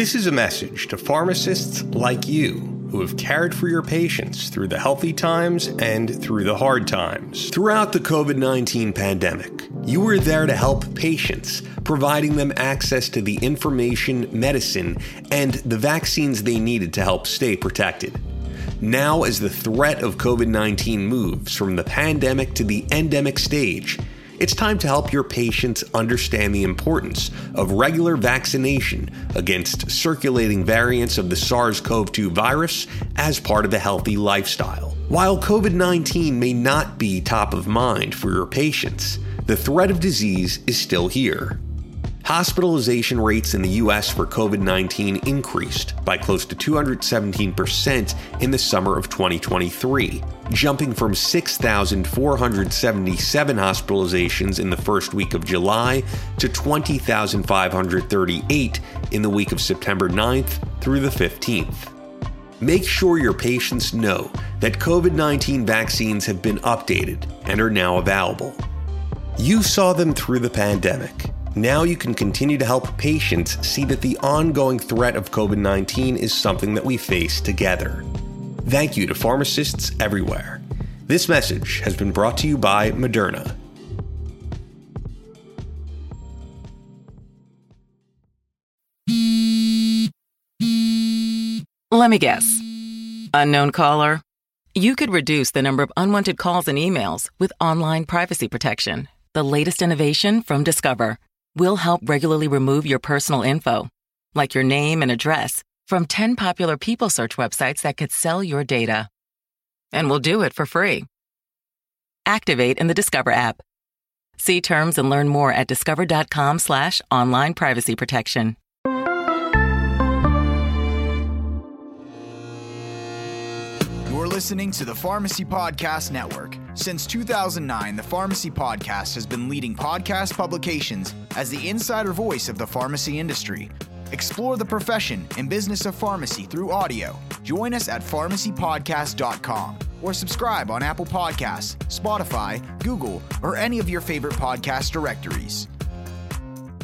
This is a message to pharmacists like you who have cared for your patients through the healthy times and through the hard times. Throughout the COVID 19 pandemic, you were there to help patients, providing them access to the information, medicine, and the vaccines they needed to help stay protected. Now, as the threat of COVID 19 moves from the pandemic to the endemic stage, it's time to help your patients understand the importance of regular vaccination against circulating variants of the SARS CoV 2 virus as part of a healthy lifestyle. While COVID 19 may not be top of mind for your patients, the threat of disease is still here. Hospitalization rates in the US for COVID 19 increased by close to 217% in the summer of 2023, jumping from 6,477 hospitalizations in the first week of July to 20,538 in the week of September 9th through the 15th. Make sure your patients know that COVID 19 vaccines have been updated and are now available. You saw them through the pandemic now you can continue to help patients see that the ongoing threat of COVID 19 is something that we face together. Thank you to pharmacists everywhere. This message has been brought to you by Moderna. Let me guess. Unknown caller? You could reduce the number of unwanted calls and emails with online privacy protection, the latest innovation from Discover. We'll help regularly remove your personal info, like your name and address, from 10 popular people search websites that could sell your data. And we'll do it for free. Activate in the Discover app. See terms and learn more at discover.com slash online privacy protection. Listening to the Pharmacy Podcast Network. Since 2009, the Pharmacy Podcast has been leading podcast publications as the insider voice of the pharmacy industry. Explore the profession and business of pharmacy through audio. Join us at pharmacypodcast.com or subscribe on Apple Podcasts, Spotify, Google, or any of your favorite podcast directories.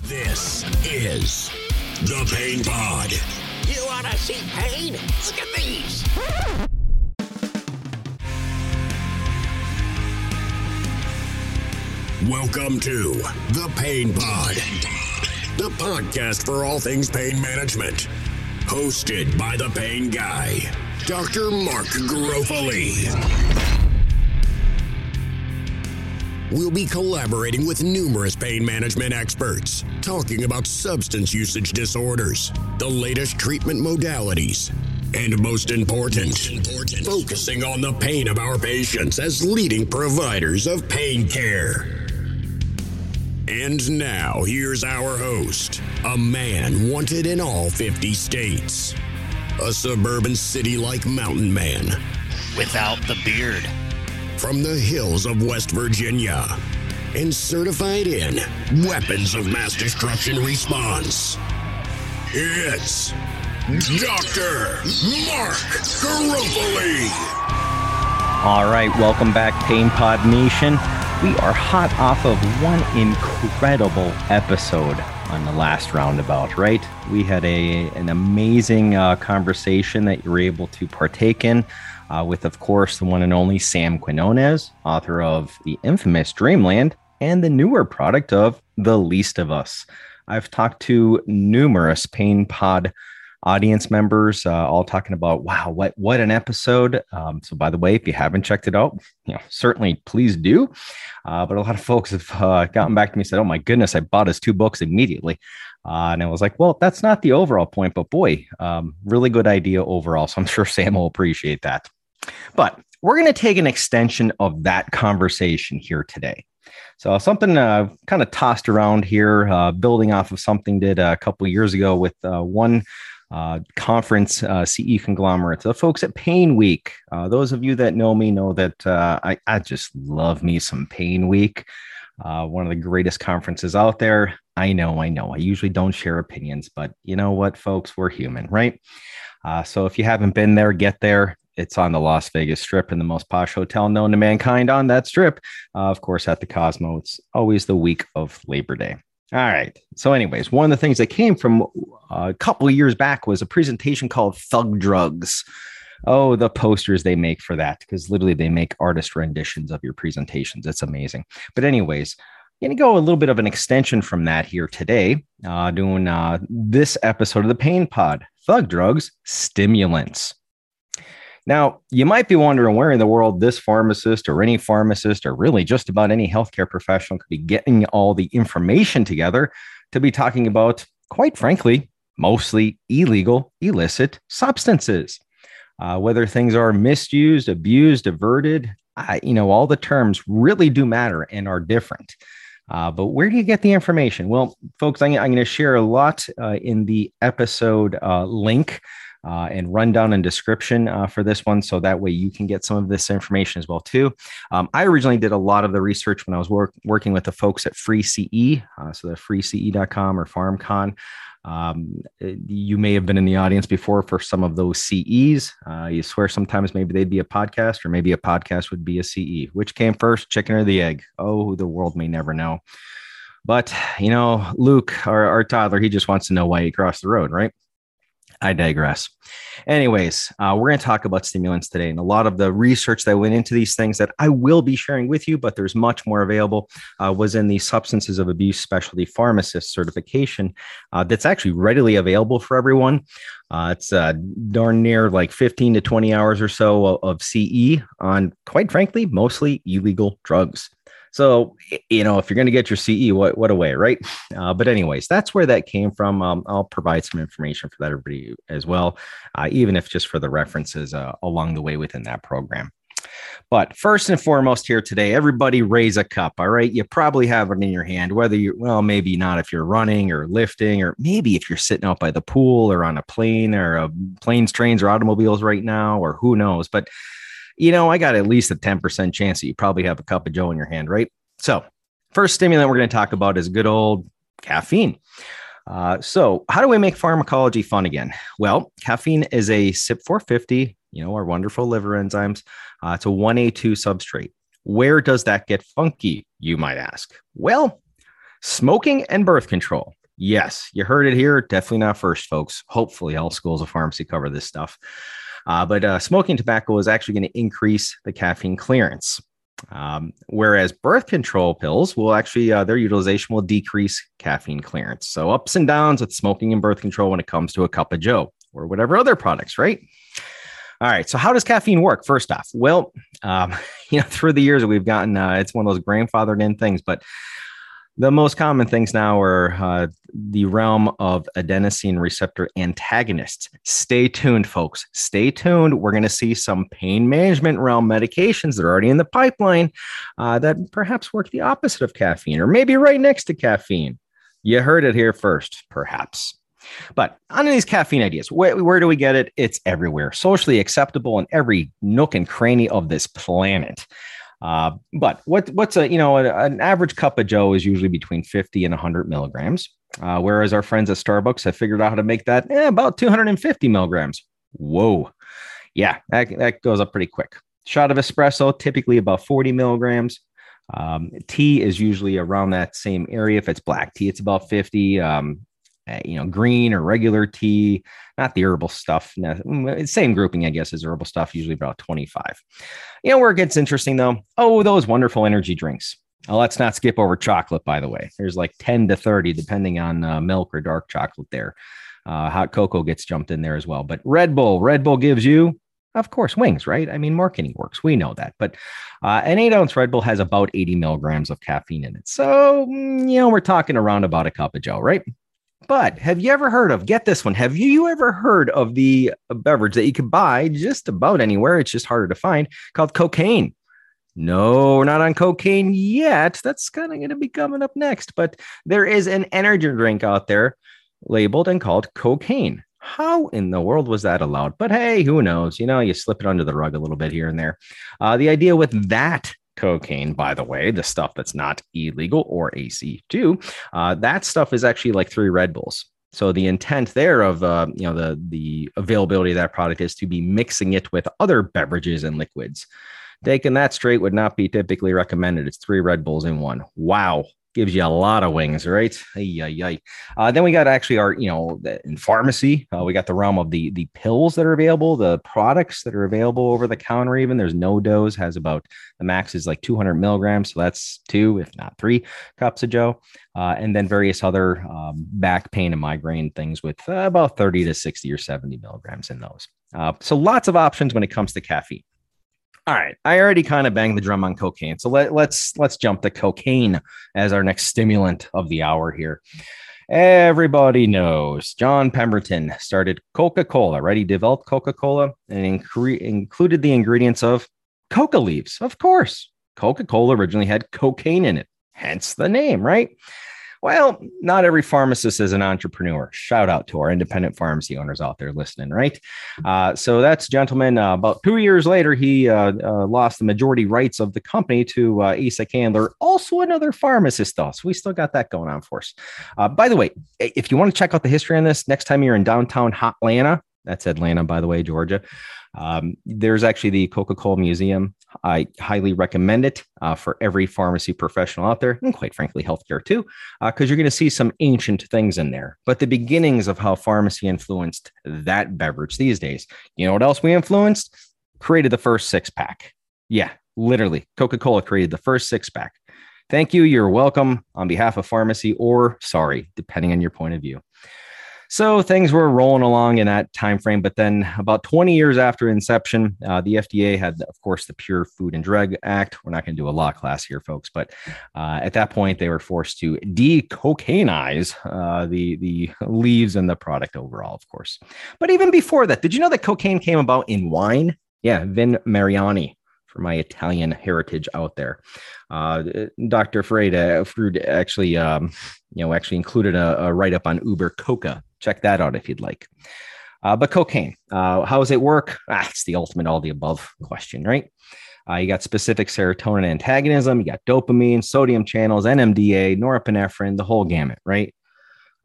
This is the Pain Pod. You want to see pain? Look at these. Welcome to the Pain Pod, the podcast for all things pain management. Hosted by the Pain Guy, Dr. Mark Garofoli. We'll be collaborating with numerous pain management experts, talking about substance usage disorders, the latest treatment modalities, and most important, important, focusing on the pain of our patients as leading providers of pain care. And now, here's our host, a man wanted in all 50 states, a suburban city like mountain man. Without the beard. From the hills of West Virginia, and certified in weapons of mass destruction response. It's Dr. Mark Garofoli. All right, welcome back, Pain Pod Nation. We are hot off of one incredible episode on the last roundabout, right? We had a an amazing uh, conversation that you were able to partake in uh, with, of course, the one and only Sam Quinones, author of the infamous Dreamland and the newer product of The Least of Us. I've talked to numerous Pain Pod audience members, uh, all talking about, wow, what what an episode. Um, so, by the way, if you haven't checked it out, you know, certainly please do. Uh, but a lot of folks have uh, gotten back to me and said, oh my goodness, I bought his two books immediately. Uh, and I was like, well, that's not the overall point, but boy, um, really good idea overall. So I'm sure Sam will appreciate that. But we're going to take an extension of that conversation here today. So something uh, kind of tossed around here, uh, building off of something did a couple years ago with uh, one uh, conference uh, CE conglomerate, the folks at Pain Week. Uh, those of you that know me know that uh, I, I, just love me some Pain Week. Uh, one of the greatest conferences out there. I know, I know. I usually don't share opinions, but you know what, folks? We're human, right? Uh, so if you haven't been there, get there. It's on the Las Vegas Strip in the most posh hotel known to mankind on that strip. of course, at the Cosmo. It's always the week of Labor Day. All right. So, anyways, one of the things that came from uh, a couple of years back was a presentation called Thug Drugs. Oh, the posters they make for that, because literally they make artist renditions of your presentations. It's amazing. But, anyways, I'm going to go a little bit of an extension from that here today, uh, doing uh, this episode of the Pain Pod Thug Drugs, Stimulants. Now, you might be wondering where in the world this pharmacist or any pharmacist or really just about any healthcare professional could be getting all the information together to be talking about, quite frankly, mostly illegal, illicit substances. Uh, whether things are misused, abused, averted, uh, you know, all the terms really do matter and are different. Uh, but where do you get the information? Well, folks, I'm, I'm going to share a lot uh, in the episode uh, link uh, and rundown and description uh, for this one. So that way you can get some of this information as well too. Um, I originally did a lot of the research when I was work, working with the folks at Free CE, uh, so the freece.com or PharmCon. Um, you may have been in the audience before for some of those CEs. Uh, you swear sometimes maybe they'd be a podcast, or maybe a podcast would be a CE. Which came first, chicken or the egg? Oh, the world may never know. But you know, Luke, our, our toddler, he just wants to know why he crossed the road, right? I digress. Anyways, uh, we're going to talk about stimulants today and a lot of the research that went into these things that I will be sharing with you, but there's much more available, uh, was in the Substances of Abuse Specialty Pharmacist certification uh, that's actually readily available for everyone. Uh, it's uh, darn near like 15 to 20 hours or so of, of CE on, quite frankly, mostly illegal drugs. So, you know, if you're going to get your CE, what, what a way, right? Uh, but, anyways, that's where that came from. Um, I'll provide some information for that everybody as well, uh, even if just for the references uh, along the way within that program. But first and foremost, here today, everybody raise a cup. All right. You probably have it in your hand, whether you, well, maybe not if you're running or lifting, or maybe if you're sitting out by the pool or on a plane or planes, trains, or automobiles right now, or who knows. But you know, I got at least a 10% chance that you probably have a cup of Joe in your hand, right? So, first stimulant we're going to talk about is good old caffeine. Uh, so, how do we make pharmacology fun again? Well, caffeine is a CYP450, you know, our wonderful liver enzymes. Uh, it's a 1A2 substrate. Where does that get funky, you might ask? Well, smoking and birth control. Yes, you heard it here. Definitely not first, folks. Hopefully, all schools of pharmacy cover this stuff. Uh, but uh, smoking tobacco is actually going to increase the caffeine clearance. Um, whereas birth control pills will actually, uh, their utilization will decrease caffeine clearance. So ups and downs with smoking and birth control when it comes to a cup of Joe or whatever other products, right? All right. So how does caffeine work? First off, well, um, you know, through the years we've gotten, uh, it's one of those grandfathered in things, but the most common things now are uh, the realm of adenosine receptor antagonists. Stay tuned, folks. Stay tuned. We're going to see some pain management realm medications that are already in the pipeline uh, that perhaps work the opposite of caffeine or maybe right next to caffeine. You heard it here first, perhaps. But on these caffeine ideas, where, where, do we get it? It's everywhere, socially acceptable in every nook and cranny of this planet. Uh, but what what's a you know a, an average cup of Joe is usually between 50 and 100 milligrams, uh, whereas our friends at Starbucks have figured out how to make that eh, about 250 milligrams. Whoa, yeah, that, that goes up pretty quick. Shot of espresso typically about 40 milligrams. Um, tea is usually around that same area. If it's black tea, it's about 50. Um, you know, green or regular tea, not the herbal stuff. Mm, same grouping, I guess, as herbal stuff, usually about 25. You know, where it gets interesting though, oh, those wonderful energy drinks. Oh, let's not skip over chocolate, by the way. There's like 10 to 30, depending on uh, milk or dark chocolate there. Uh, hot cocoa gets jumped in there as well. But Red Bull, Red Bull gives you, of course, wings, right? I mean, marketing works. We know that. But uh, an eight ounce Red Bull has about 80 milligrams of caffeine in it. So, mm, you know, we're talking around about a cup of Joe, right? But have you ever heard of, get this one, have you ever heard of the beverage that you could buy just about anywhere? It's just harder to find called cocaine. No, we're not on cocaine yet. That's kind of going to be coming up next. But there is an energy drink out there labeled and called cocaine. How in the world was that allowed? But hey, who knows? You know, you slip it under the rug a little bit here and there. Uh, the idea with that cocaine, by the way, the stuff that's not illegal or AC2, uh, that stuff is actually like three Red Bulls. So the intent there of uh, you know the the availability of that product is to be mixing it with other beverages and liquids. Taking that straight would not be typically recommended. It's three Red Bulls in one. Wow, gives you a lot of wings, right? Ay. Uh, then we got actually our, you know, in pharmacy, uh, we got the realm of the the pills that are available, the products that are available over the counter. Even there's no dose has about the max is like 200 milligrams, so that's two, if not three cups of Joe, uh, and then various other um, back pain and migraine things with about 30 to 60 or 70 milligrams in those. Uh, so lots of options when it comes to caffeine. All right, I already kind of banged the drum on cocaine, so let, let's let's jump to cocaine as our next stimulant of the hour here. Everybody knows John Pemberton started Coca Cola, right? He developed Coca Cola and incre- included the ingredients of coca leaves. Of course, Coca Cola originally had cocaine in it, hence the name, right? Well, not every pharmacist is an entrepreneur. Shout out to our independent pharmacy owners out there listening, right? Uh, so that's gentleman. Uh, about two years later, he uh, uh lost the majority rights of the company to uh, Asa Candler, also another pharmacist, though. So we still got that going on for us. Uh, by the way, if you want to check out the history on this, next time you're in downtown Atlanta, that's Atlanta, by the way, Georgia. Um, there's actually the Coca Cola Museum. I highly recommend it uh, for every pharmacy professional out there, and quite frankly, healthcare too, because uh, you're going to see some ancient things in there. But the beginnings of how pharmacy influenced that beverage these days. You know what else we influenced? Created the first six pack. Yeah, literally. Coca Cola created the first six pack. Thank you. You're welcome on behalf of pharmacy, or sorry, depending on your point of view. So things were rolling along in that time frame. But then, about 20 years after inception, uh, the FDA had, of course, the Pure Food and Drug Act. We're not going to do a law class here, folks, but uh, at that point, they were forced to decocainize uh, the the leaves and the product overall, of course. But even before that, did you know that cocaine came about in wine? Yeah, Vin Mariani for my Italian heritage out there. Uh, Dr. Freud, uh, actually, um, you know, actually included a, a write up on Uber Coca Check that out if you'd like. Uh, but cocaine, uh, how does it work? Ah, it's the ultimate all the above question, right? Uh, you got specific serotonin antagonism, you got dopamine, sodium channels, NMDA, norepinephrine, the whole gamut, right?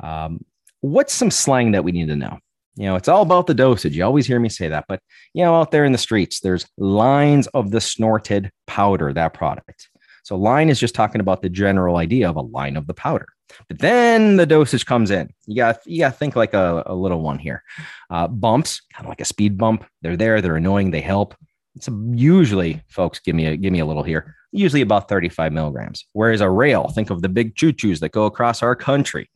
Um, what's some slang that we need to know? You know, it's all about the dosage. You always hear me say that, but you know, out there in the streets, there's lines of the snorted powder, that product. So line is just talking about the general idea of a line of the powder. But then the dosage comes in. You got you got to think like a, a little one here. Uh, bumps, kind of like a speed bump. They're there. They're annoying. They help. It's usually, folks, give me a give me a little here. Usually about 35 milligrams. Whereas a rail, think of the big choo choos that go across our country.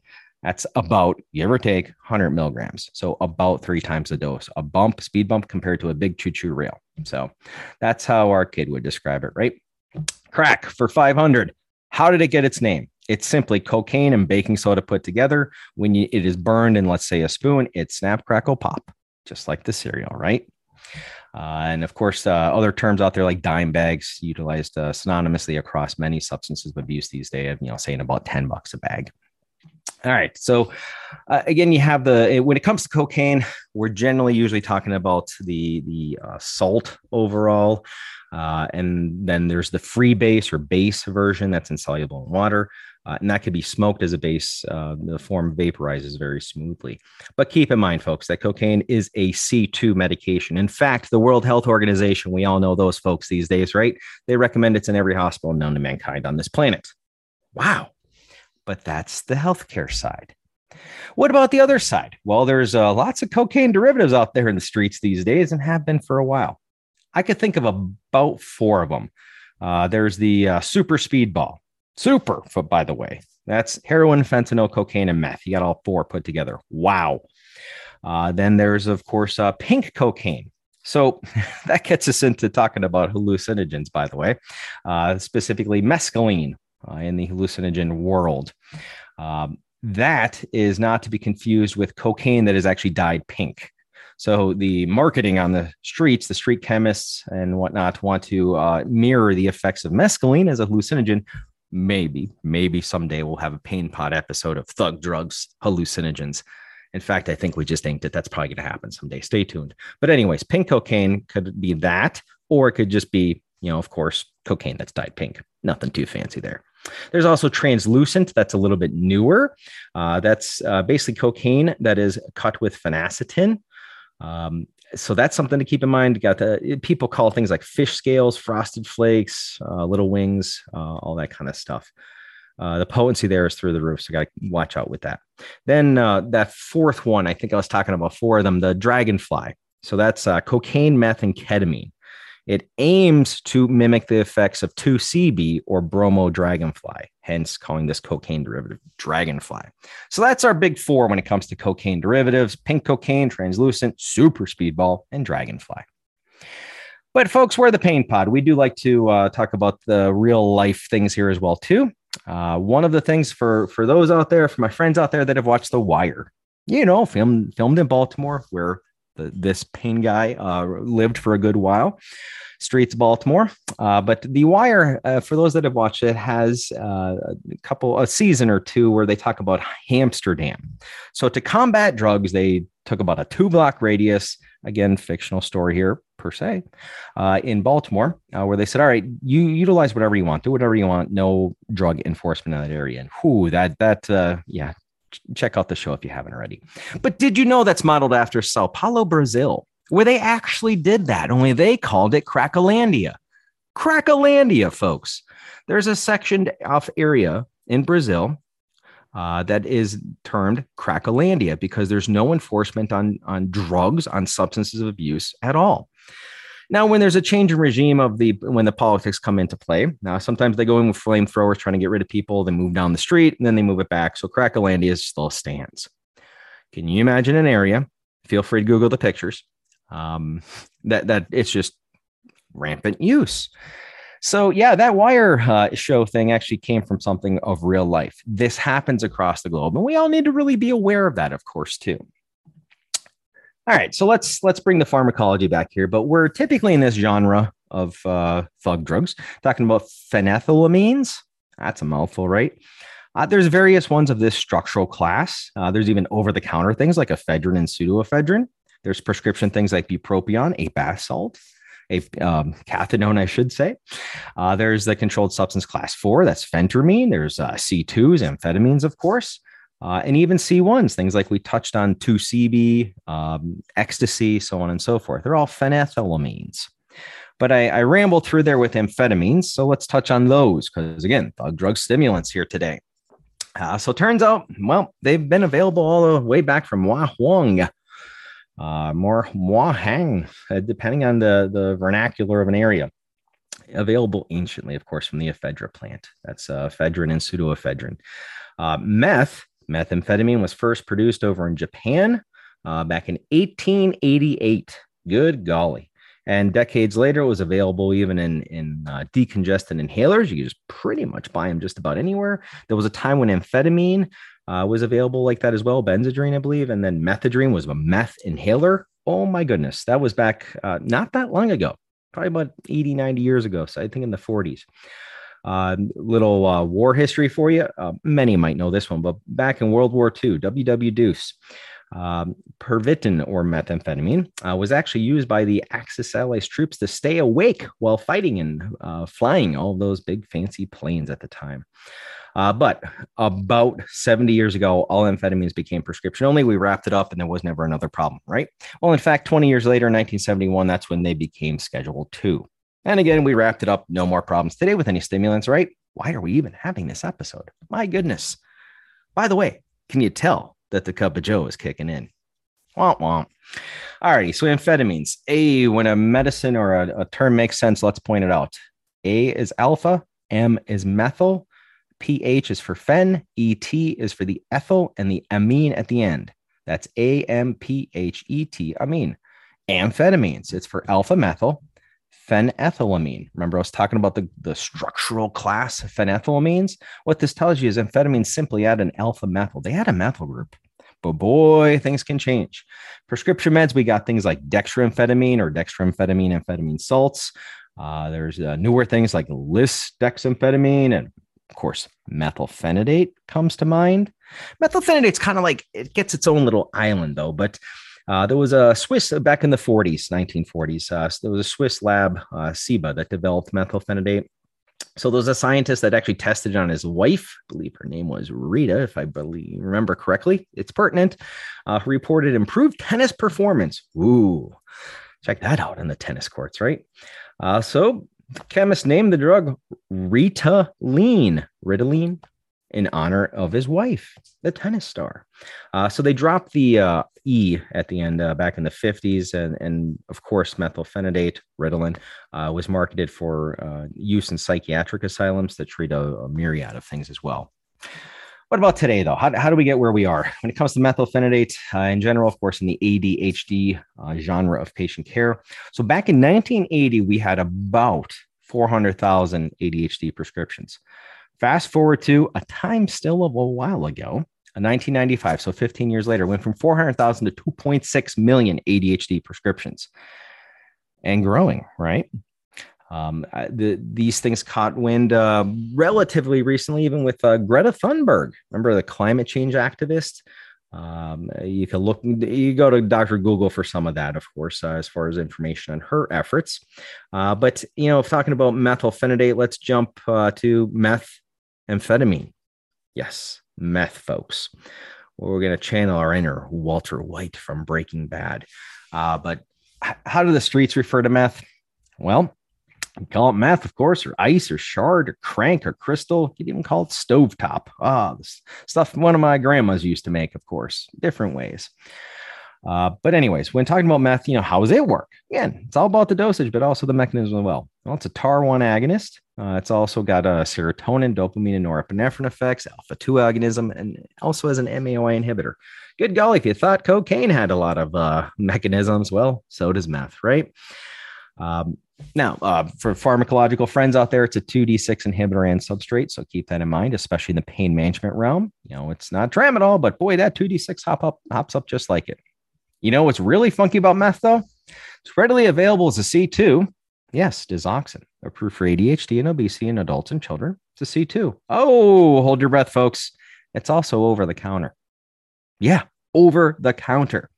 That's about give or take 100 milligrams. So about three times the dose. A bump, speed bump compared to a big choo choo rail. So that's how our kid would describe it, right? Crack for 500. How did it get its name? It's simply cocaine and baking soda put together. When you, it is burned in, let's say, a spoon, it snap, crackle, pop, just like the cereal, right? Uh, and of course, uh, other terms out there like dime bags, utilized uh, synonymously across many substances of abuse these days, you know, saying about 10 bucks a bag. All right. So, uh, again, you have the when it comes to cocaine, we're generally usually talking about the the uh, salt overall. Uh, and then there's the free base or base version that's insoluble in water. Uh, and that could be smoked as a base. Uh, the form vaporizes very smoothly. But keep in mind, folks, that cocaine is a C2 medication. In fact, the World Health Organization, we all know those folks these days, right? They recommend it's in every hospital known to mankind on this planet. Wow. But that's the healthcare side. What about the other side? Well, there's uh, lots of cocaine derivatives out there in the streets these days and have been for a while. I could think of about four of them. Uh, there's the uh, super speedball, super, by the way. That's heroin, fentanyl, cocaine, and meth. You got all four put together. Wow. Uh, then there's, of course, uh, pink cocaine. So that gets us into talking about hallucinogens, by the way, uh, specifically mescaline uh, in the hallucinogen world. Um, that is not to be confused with cocaine that is actually dyed pink. So the marketing on the streets, the street chemists and whatnot want to uh, mirror the effects of mescaline as a hallucinogen. Maybe, maybe someday we'll have a pain pot episode of thug drugs, hallucinogens. In fact, I think we just inked it. That's probably going to happen someday. Stay tuned. But, anyways, pink cocaine could be that, or it could just be, you know, of course, cocaine that's dyed pink. Nothing too fancy there. There's also translucent, that's a little bit newer. Uh, that's uh, basically cocaine that is cut with phenacetin. Um, so that's something to keep in mind. got the people call things like fish scales, frosted flakes, uh, little wings, uh, all that kind of stuff. uh, the potency there is through the roof. So got to watch out with that. Then uh, that fourth one, I think I was talking about four of them, the dragonfly. So that's cocaine, meth, and ketamine. It aims to mimic the effects of 2CB or bromo dragonfly, hence calling this cocaine derivative dragonfly. So that's our big four when it comes to cocaine derivatives pink cocaine, translucent, super speedball, and dragonfly. But folks, we're the Pain Pod. We do like to uh, talk about the real life things here as well too. Uh, one of the things for for those out there, for my friends out there that have watched The Wire, you know, filmed filmed in Baltimore, where the, this pain guy uh, lived for a good while. Streets Baltimore. Uh, but The Wire, uh, for those that have watched it, has uh, a couple, a season or two where they talk about Amsterdam. So to combat drugs, they took about a two block radius. Again, fictional story here per se, uh, in Baltimore, uh, where they said, "All right, you utilize whatever you want, do whatever you want, no drug enforcement in that area." And whoo, that that yeah, check out the show if you haven't already. But did you know that's modeled after Sao Paulo, Brazil, where they actually did that? Only they called it Cracolandia. Cracolandia, folks. There's a sectioned off area in Brazil uh, that is termed Cracolandia because there's no enforcement on, on drugs, on substances of abuse at all. Now, when there's a change in regime of the when the politics come into play, now sometimes they go in with flamethrowers trying to get rid of people, they move down the street, and then they move it back. So Cracolandia still stands. Can you imagine an area? Feel free to Google the pictures. Um, that that it's just rampant use. So yeah, that wire uh, show thing actually came from something of real life. This happens across the globe, and we all need to really be aware of that, of course, too. All right, so let's let's bring the pharmacology back here, but we're typically in this genre of uh, thug drugs, talking about phenethylamines. That's a mouthful, right? Uh, there's various ones of this structural class. Uh, there's even over-the-counter things like ephedrine and pseudoephedrine. There's prescription things like bupropion, a bath salt, a um, cathinone, I should say. Uh, there's the controlled substance class four, that's phentermine. There's uh, C2s, amphetamines, of course uh, and even C1s, things like we touched on 2CB, um, ecstasy, so on and so forth. They're all phenethylamines. But I, I ramble through there with amphetamines. So let's touch on those because, again, drug stimulants here today. Uh, so it turns out, well, they've been available all the way back from Hua Huang, uh, more Hua Hang, uh, depending on the, the vernacular of an area. Available anciently, of course, from the ephedra plant. That's uh, ephedrine and pseudoephedrine. Uh, meth Methamphetamine was first produced over in Japan uh, back in 1888. Good golly. And decades later, it was available even in, in uh, decongestant inhalers. You could just pretty much buy them just about anywhere. There was a time when amphetamine uh, was available like that as well, Benzedrine, I believe. And then methadone was a meth inhaler. Oh my goodness. That was back uh, not that long ago, probably about 80, 90 years ago. So I think in the 40s. Uh, little uh, war history for you. Uh, many might know this one, but back in World War II, W.W. Deuce, um, Pervitin or methamphetamine uh, was actually used by the Axis allies troops to stay awake while fighting and uh, flying all those big fancy planes at the time. Uh, but about 70 years ago, all amphetamines became prescription only. We wrapped it up and there was never another problem, right? Well, in fact, 20 years later, in 1971, that's when they became Schedule 2. And again, we wrapped it up. No more problems today with any stimulants, right? Why are we even having this episode? My goodness. By the way, can you tell that the cup of Joe is kicking in? Womp womp. Alrighty, so amphetamines. A, when a medicine or a, a term makes sense, let's point it out. A is alpha, M is methyl, PH is for phen, ET is for the ethyl, and the amine at the end. That's A M P H E T, amine. Amphetamines, it's for alpha methyl, phenethylamine. Remember, I was talking about the, the structural class of phenethylamines? What this tells you is amphetamines simply add an alpha methyl. They add a methyl group. But boy, things can change. Prescription meds, we got things like dextroamphetamine or dextroamphetamine amphetamine salts. Uh, there's uh, newer things like lisdexamphetamine and of course, methylphenidate comes to mind. Methylphenidate's kind of like it gets its own little island though, but uh, there was a Swiss uh, back in the 40s, 1940s. Uh, there was a Swiss lab, uh, Ciba, that developed methylphenidate. So there was a scientist that actually tested it on his wife. I believe her name was Rita, if I believe remember correctly. It's pertinent. Uh, reported improved tennis performance. Ooh, check that out in the tennis courts, right? Uh, so chemist named the drug Ritalin. Ritalin. In honor of his wife, the tennis star. Uh, so they dropped the uh, E at the end uh, back in the 50s. And, and of course, methylphenidate, Ritalin, uh, was marketed for uh, use in psychiatric asylums that treat a, a, myriad of things as well. What about today, though? How, how do we get where we are? When it comes to methylphenidate uh, in general, of course, in the ADHD genre of patient care. So back in 1980, we had about 400,000 ADHD prescriptions. Fast forward to a time still of a while ago, a 1995, so 15 years later, went from 400,000 to 2.6 million ADHD prescriptions and growing, right? Um, the, these things caught wind uh, relatively recently, even with uh, Greta Thunberg. Remember the climate change activist? Um, you can look, you go to Dr. Google for some of that, of course, uh, as far as information on her efforts. Uh, but, you know, talking about methylphenidate, let's jump uh, to methamphetamine. Yes, meth, folks. We're going to channel our inner Walter White from Breaking Bad. Uh, but how do the streets refer to meth? Well, call it meth, of course, or ice, or shard, or crank, or crystal. You would even call it stovetop. Ah, this stuff one of my grandmas used to make, of course, different ways. Uh, but anyways, when talking about meth, you know, how does it work? Again, it's all about the dosage, but also the mechanism as well. Well, it's a TAAR1 agonist. Uh, it's also got a serotonin, dopamine, and norepinephrine effects, alpha 2 agonism, and also as an MAOI inhibitor. Good golly, if you thought cocaine had a lot of uh, mechanisms, well, so does meth, right? Um, now, uh, for pharmacological friends out there, it's a 2D6 inhibitor and substrate. So keep that in mind, especially in the pain management realm. You know, it's not tramadol, but boy, that 2D6 hop up, hops up just like it. You know what's really funky about meth, though? It's readily available as a C2. Yes, Desoxyn, approved for ADHD and obesity in adults and children. It's a C2. Oh, hold your breath, folks. It's also over the counter. Yeah, over the counter.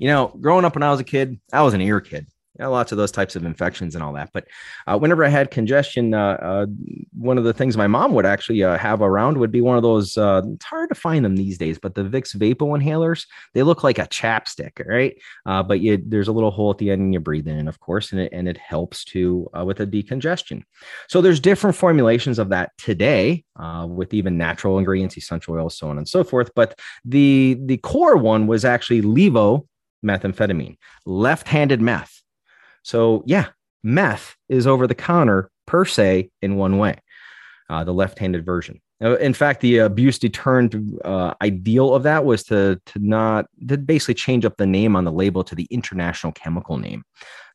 You know, growing up when I was a kid, I was an ear kid yeah, lots of those types of infections and all that. But uh, whenever I had congestion, uh, uh, one of the things my mom would actually uh, have around would be one of those. Uh, it's hard to find them these days, but the Vicks Vapo inhalers. They look like a chapstick, right? Uh, but you, there's a little hole at the end, and you breathe in, of course, and it and it helps to with a decongestion. So there's different formulations of that today, with even natural ingredients, essential oils, so on and so forth. But the the core one was actually levo methamphetamine, left-handed meth. So, yeah, meth is over the counter per se in one way, uh, the left handed version. Uh, in fact, the abuse deterrent uh, ideal of that was to, to not to basically change up the name on the label to the international chemical name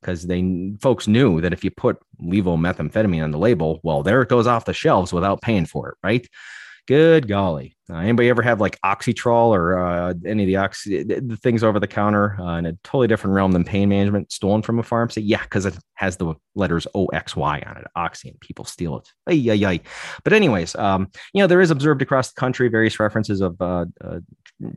because they folks knew that if you put levomethamphetamine on the label, well, there it goes off the shelves without paying for it, right? Good golly. Uh, anybody ever have like Oxytrol or uh, any of the oxy the things over the counter uh, in a totally different realm than pain management stolen from a pharmacy? Yeah, because it has the letters OXY on it, Oxy, and people steal it. Ay, ay, ay. But anyways, um, you know, there is observed across the country various references of uh, uh,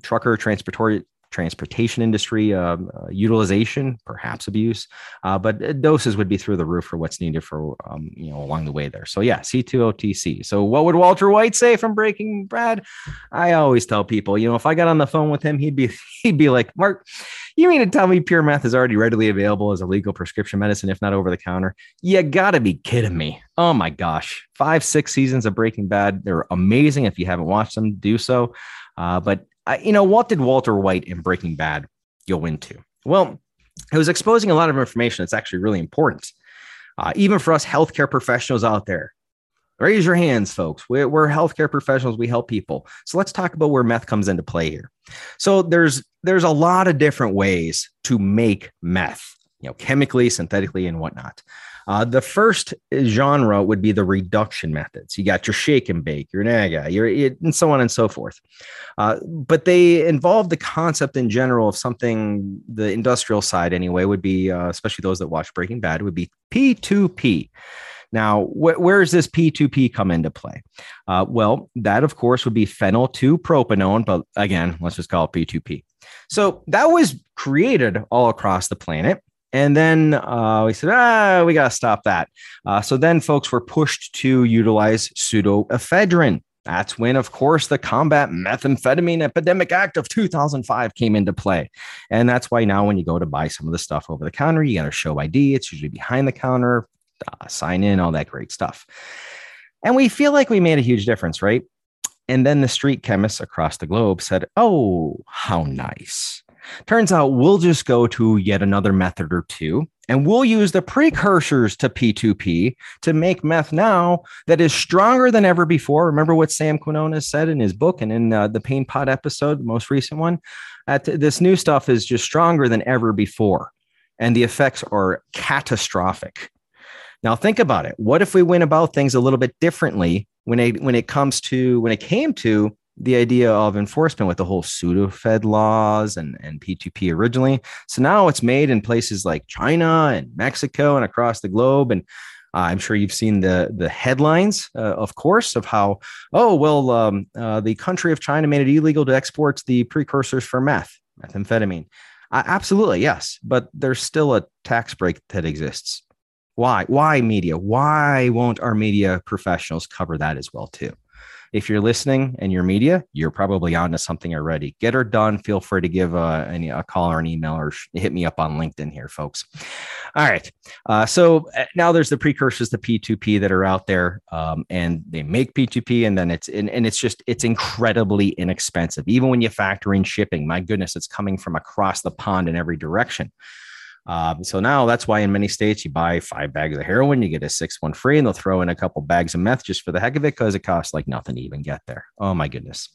trucker transportory transportation industry uh, uh, utilization, perhaps abuse, uh, but doses would be through the roof for what's needed for um, you know along the way there. So yeah, C2OTC. So what would Walter White say from Breaking Bad? I always tell people, you know, if I got on the phone with him, he'd be he'd be like, Mark, you mean to tell me pure meth is already readily available as a legal prescription medicine, if not over the counter? You gotta be kidding me. Oh my gosh. Five, six seasons of Breaking Bad. They're amazing. If you haven't watched them, do so. Uh, but you know, what did Walter White in Breaking Bad go into? Well, it was exposing a lot of information that's actually really important, uh, even for us healthcare professionals out there. Raise your hands, folks. We're, we're healthcare professionals. We help people. So let's talk about where meth comes into play here. So there's there's a lot of different ways to make meth, you know, chemically, synthetically, and whatnot. Uh, the first genre would be the reduction methods. You got your shake and bake, your naga, your and so on and so forth. Uh, but they involve the concept in general of something the industrial side anyway would be, uh, especially those that watch Breaking Bad, would be P2P. Now, wh- where does this P2P come into play? Uh, well, that of course would be phenyl 2 propanone, but again, let's just call it P2P. So that was created all across the planet. And then uh, we said, ah, we got to stop that. Uh, so then folks were pushed to utilize pseudoephedrine. That's when, of course, the Combat Methamphetamine Epidemic Act of 2005 came into play. And that's why now, when you go to buy some of the stuff over the counter, you got to show ID. It's usually behind the counter, uh, sign in, all that great stuff. And we feel like we made a huge difference, right? And then the street chemists across the globe said, Oh, how nice. Turns out we'll just go to yet another method or two, and we'll use the precursors to P2P to make meth now that is stronger than ever before. Remember what Sam Quinones said in his book and in uh, the Pain Pod episode, the most recent one? This new stuff is just stronger than ever before, and the effects are catastrophic. Now think about it. What if we went about things a little bit differently when it when it comes to when it came to the idea of enforcement with the whole pseudo Fed laws and, and P2P originally. So now it's made in places like China and Mexico and across the globe. And uh, I'm sure you've seen the the headlines, uh, of course, of how oh well, um, uh, the country of China made it illegal to export the precursors for meth, methamphetamine. absolutely, yes, but there's still a tax break that exists. Why? Why media? Why won't our media professionals cover that as well too? If you're listening and you're media, you're probably onto something already. Get her done. Feel free to give a, a call or an email or hit me up on LinkedIn here, folks. All right. Uh, so uh, now there's the precursors to P2P that are out there, um, and they make P2P, and then it's and, and it's just it's incredibly inexpensive. Even when you factor in shipping, my goodness, it's coming from across the pond in every direction. Um, so now that's why in many states you buy five bags of heroin, you get a six one free, and they'll throw in a couple bags of meth just for the heck of it because it costs like nothing to even get there. Oh my goodness.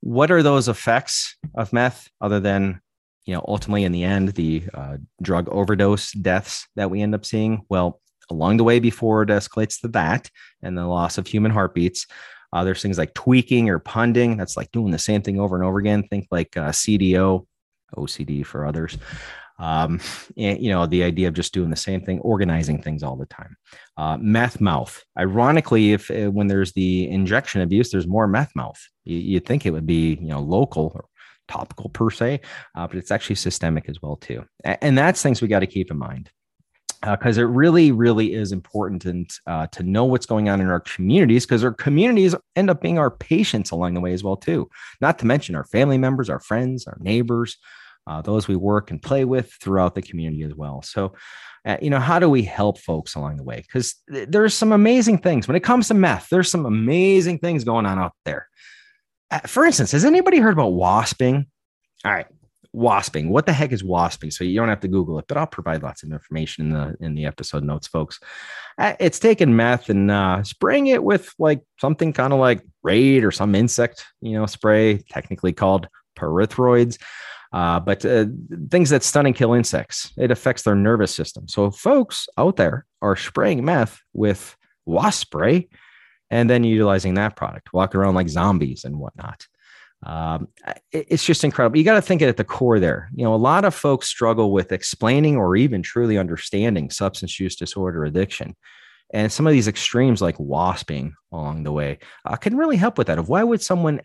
What are those effects of meth other than, you know, ultimately in the end, the uh, drug overdose deaths that we end up seeing? Well, along the way before it escalates to that and the loss of human heartbeats, uh, there's things like tweaking or punding. That's like doing the same thing over and over again. Think like uh, CDO, OCD for others um, and, you know the idea of just doing the same thing organizing things all the time. Uh, meth mouth. Ironically if uh, when there's the injection abuse there's more meth mouth. You, would think it would be you know local or topical per se uh, but it's actually systemic as well too. And that's things we got to keep in mind because uh, it really, really is important and uh, to know what's going on in our communities because our communities end up being our patients along the way as well too. Not to mention our family members, our friends, our neighbors, uh, those we work and play with throughout the community as well. So, uh, you know, how do we help folks along the way? Because th- there's some amazing things when it comes to meth. There's some amazing things going on out there. Uh, for instance, has anybody heard about wasping? All right, wasping. What the heck is wasping? So you don't have to Google it, but I'll provide lots of information in the in the episode notes, folks. Uh, it's taking meth and uh, spraying it with like something kind of like Raid or some insect, you know, spray, technically called pyrethroids uh, but uh, things that stun and kill insects. It affects their nervous system. So folks out there are spraying meth with wasp spray and then utilizing that product, walking around like zombies and whatnot. Um, it, it's just incredible. You got to think it at the core there. You know, a lot of folks struggle with explaining or even truly understanding substance use disorder addiction. And some of these extremes, like wasping along the way, uh, can really help with that. Of why would someone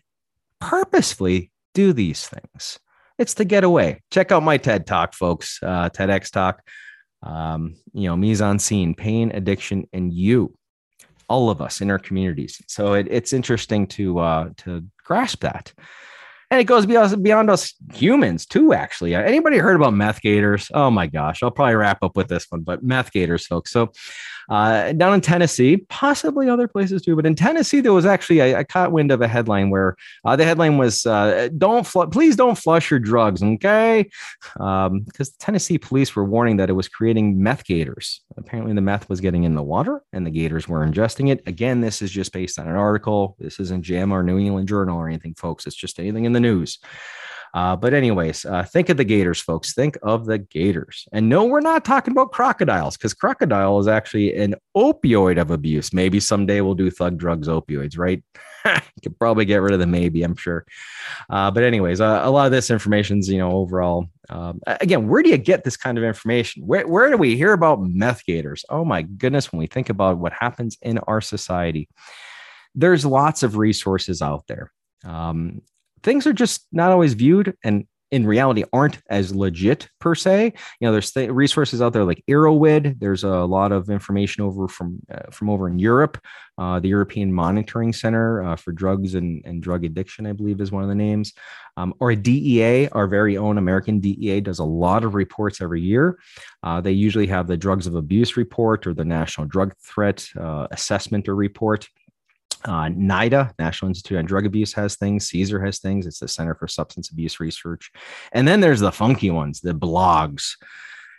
purposefully do these things? It's the getaway. Check out my TED talk, folks. Uh, TEDx talk. Um, you know, mise en scene, pain, addiction, and you, all of us in our communities. So it, it's interesting to uh, to grasp that and it goes beyond beyond us humans too. Actually, anybody heard about meth gators? Oh my gosh, I'll probably wrap up with this one, but meth gators, folks. So uh, down in Tennessee, possibly other places too, but in Tennessee, there was actually I, I caught wind of a headline where uh, the headline was uh, "Don't fl- please don't flush your drugs," okay? Because um, Tennessee police were warning that it was creating meth gators. Apparently, the meth was getting in the water, and the gators were ingesting it. Again, this is just based on an article. This isn't JAMA or New England Journal or anything, folks. It's just anything in the news. Uh, but anyways, uh, think of the Gators, folks. Think of the Gators. And no, we're not talking about crocodiles because crocodile is actually an opioid of abuse. Maybe someday we'll do thug drugs opioids, right? Could probably get rid of the maybe, I'm sure. Uh, but anyways, uh, a lot of this information is, you know, overall. Um, again, where do you get this kind of information? Where, where do we hear about meth gators? Oh my goodness, when we think about what happens in our society, there's lots of resources out there. Um, things are just not always viewed and in reality aren't as legit per se. You know, there's th- resources out there like Erowid. There's a lot of information over from uh, from over in Europe. Uh, the European Monitoring Center uh, for Drugs and, and Drug Addiction, I believe, is one of the names. Um, or DEA, our very own American DEA, does a lot of reports every year. Uh, they usually have the Drugs of Abuse report or the National Drug Threat uh, Assessment or report. Uh, NIDA, National Institute on Drug Abuse, has things. CESAR has things. It's the Center for Substance Abuse Research. And then there's the funky ones, the blogs.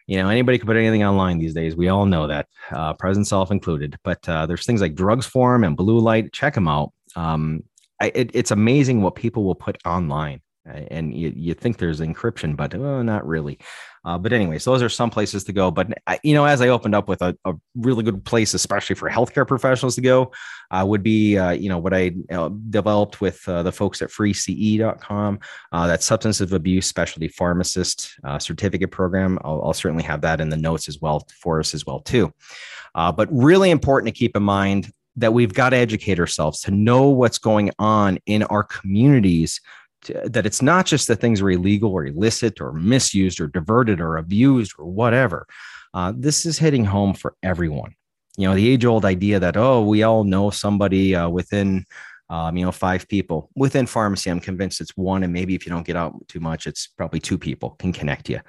You know, anybody can put anything online these days. We all know that, uh, President Self included. But uh, there's things like Drugs Forum and Blue Light. Check them out. Um, I, it, it's amazing what people will put online and you, you think there's encryption, but well, not really. Uh, but so those are some places to go. But you know, as I opened up with a, a really good place, especially for healthcare professionals to go, uh, would be uh, you know what I uh, developed with uh, the folks at FreeCE.com. Uh, that substance abuse specialty pharmacist certificate program. I'll, I'll, certainly have that in the notes as well for us as well too. but really important to keep in mind that we've got to educate ourselves to know what's going on in our communities that it's not just that things are illegal or illicit or misused or diverted or abused or whatever. Uh, this is hitting home for everyone. You know, the age old idea that, oh, we all know somebody uh, within, um, you know, five people within pharmacy. I'm convinced it's one. And maybe if you don't get out too much, it's probably two people can connect you.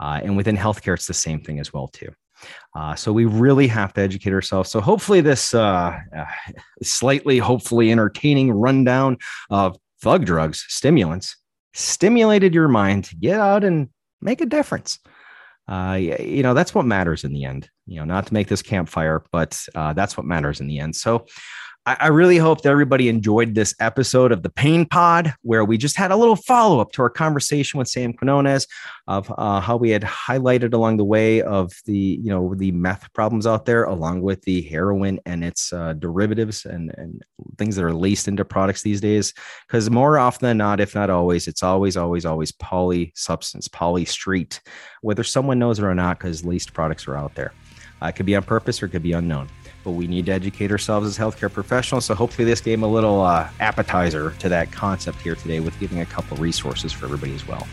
Uh, and within healthcare, it's the same thing as well, too. Uh, so we really have to educate ourselves. So hopefully, this uh, uh, slightly, hopefully entertaining rundown of thug drugs, stimulants, stimulated your mind to get out and make a difference. Uh, you know, that's what matters in the end. You know, not to make this campfire, but uh, that's what matters in the end. So I, I really hope that everybody enjoyed this episode of the Pain Pod, where we just had a little follow up to our conversation with Sam Quinones of uh, how we had highlighted along the way of the you know the meth problems out there, along with the heroin and its uh, derivatives and and things that are laced into products these days. Because more often than not, if not always, it's always always always poly substance, poly street, whether someone knows it or not, because laced products are out there. Uh, it could be on purpose or it could be unknown but we need to educate ourselves as healthcare professionals. So hopefully, this gave a little uh, appetizer to that concept here today with giving a couple resources for everybody as well.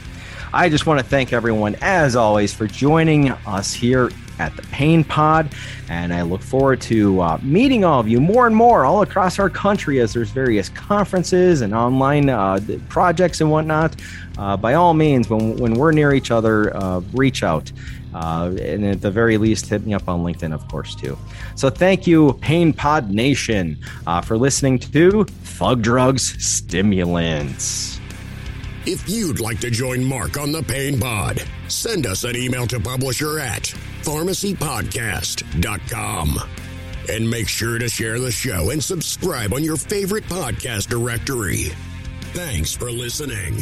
I just want to thank everyone, as always, for joining us here at the Pain Pod. And I look forward to uh, meeting all of you more and more all across our country as there's various conferences and online uh, projects and whatnot. Uh, by all means, when, when we're near each other, uh, reach out. Uh, and at the very least, hit me up on LinkedIn, of course, too. So thank you, Pain Pod Nation, uh, for listening to Thug Drugs Stimulants. If you'd like to join Mark on the Pain Pod, send us an email to publisher at pharmacypodcast.com. And make sure to share the show and subscribe on your favorite podcast directory. Thanks for listening.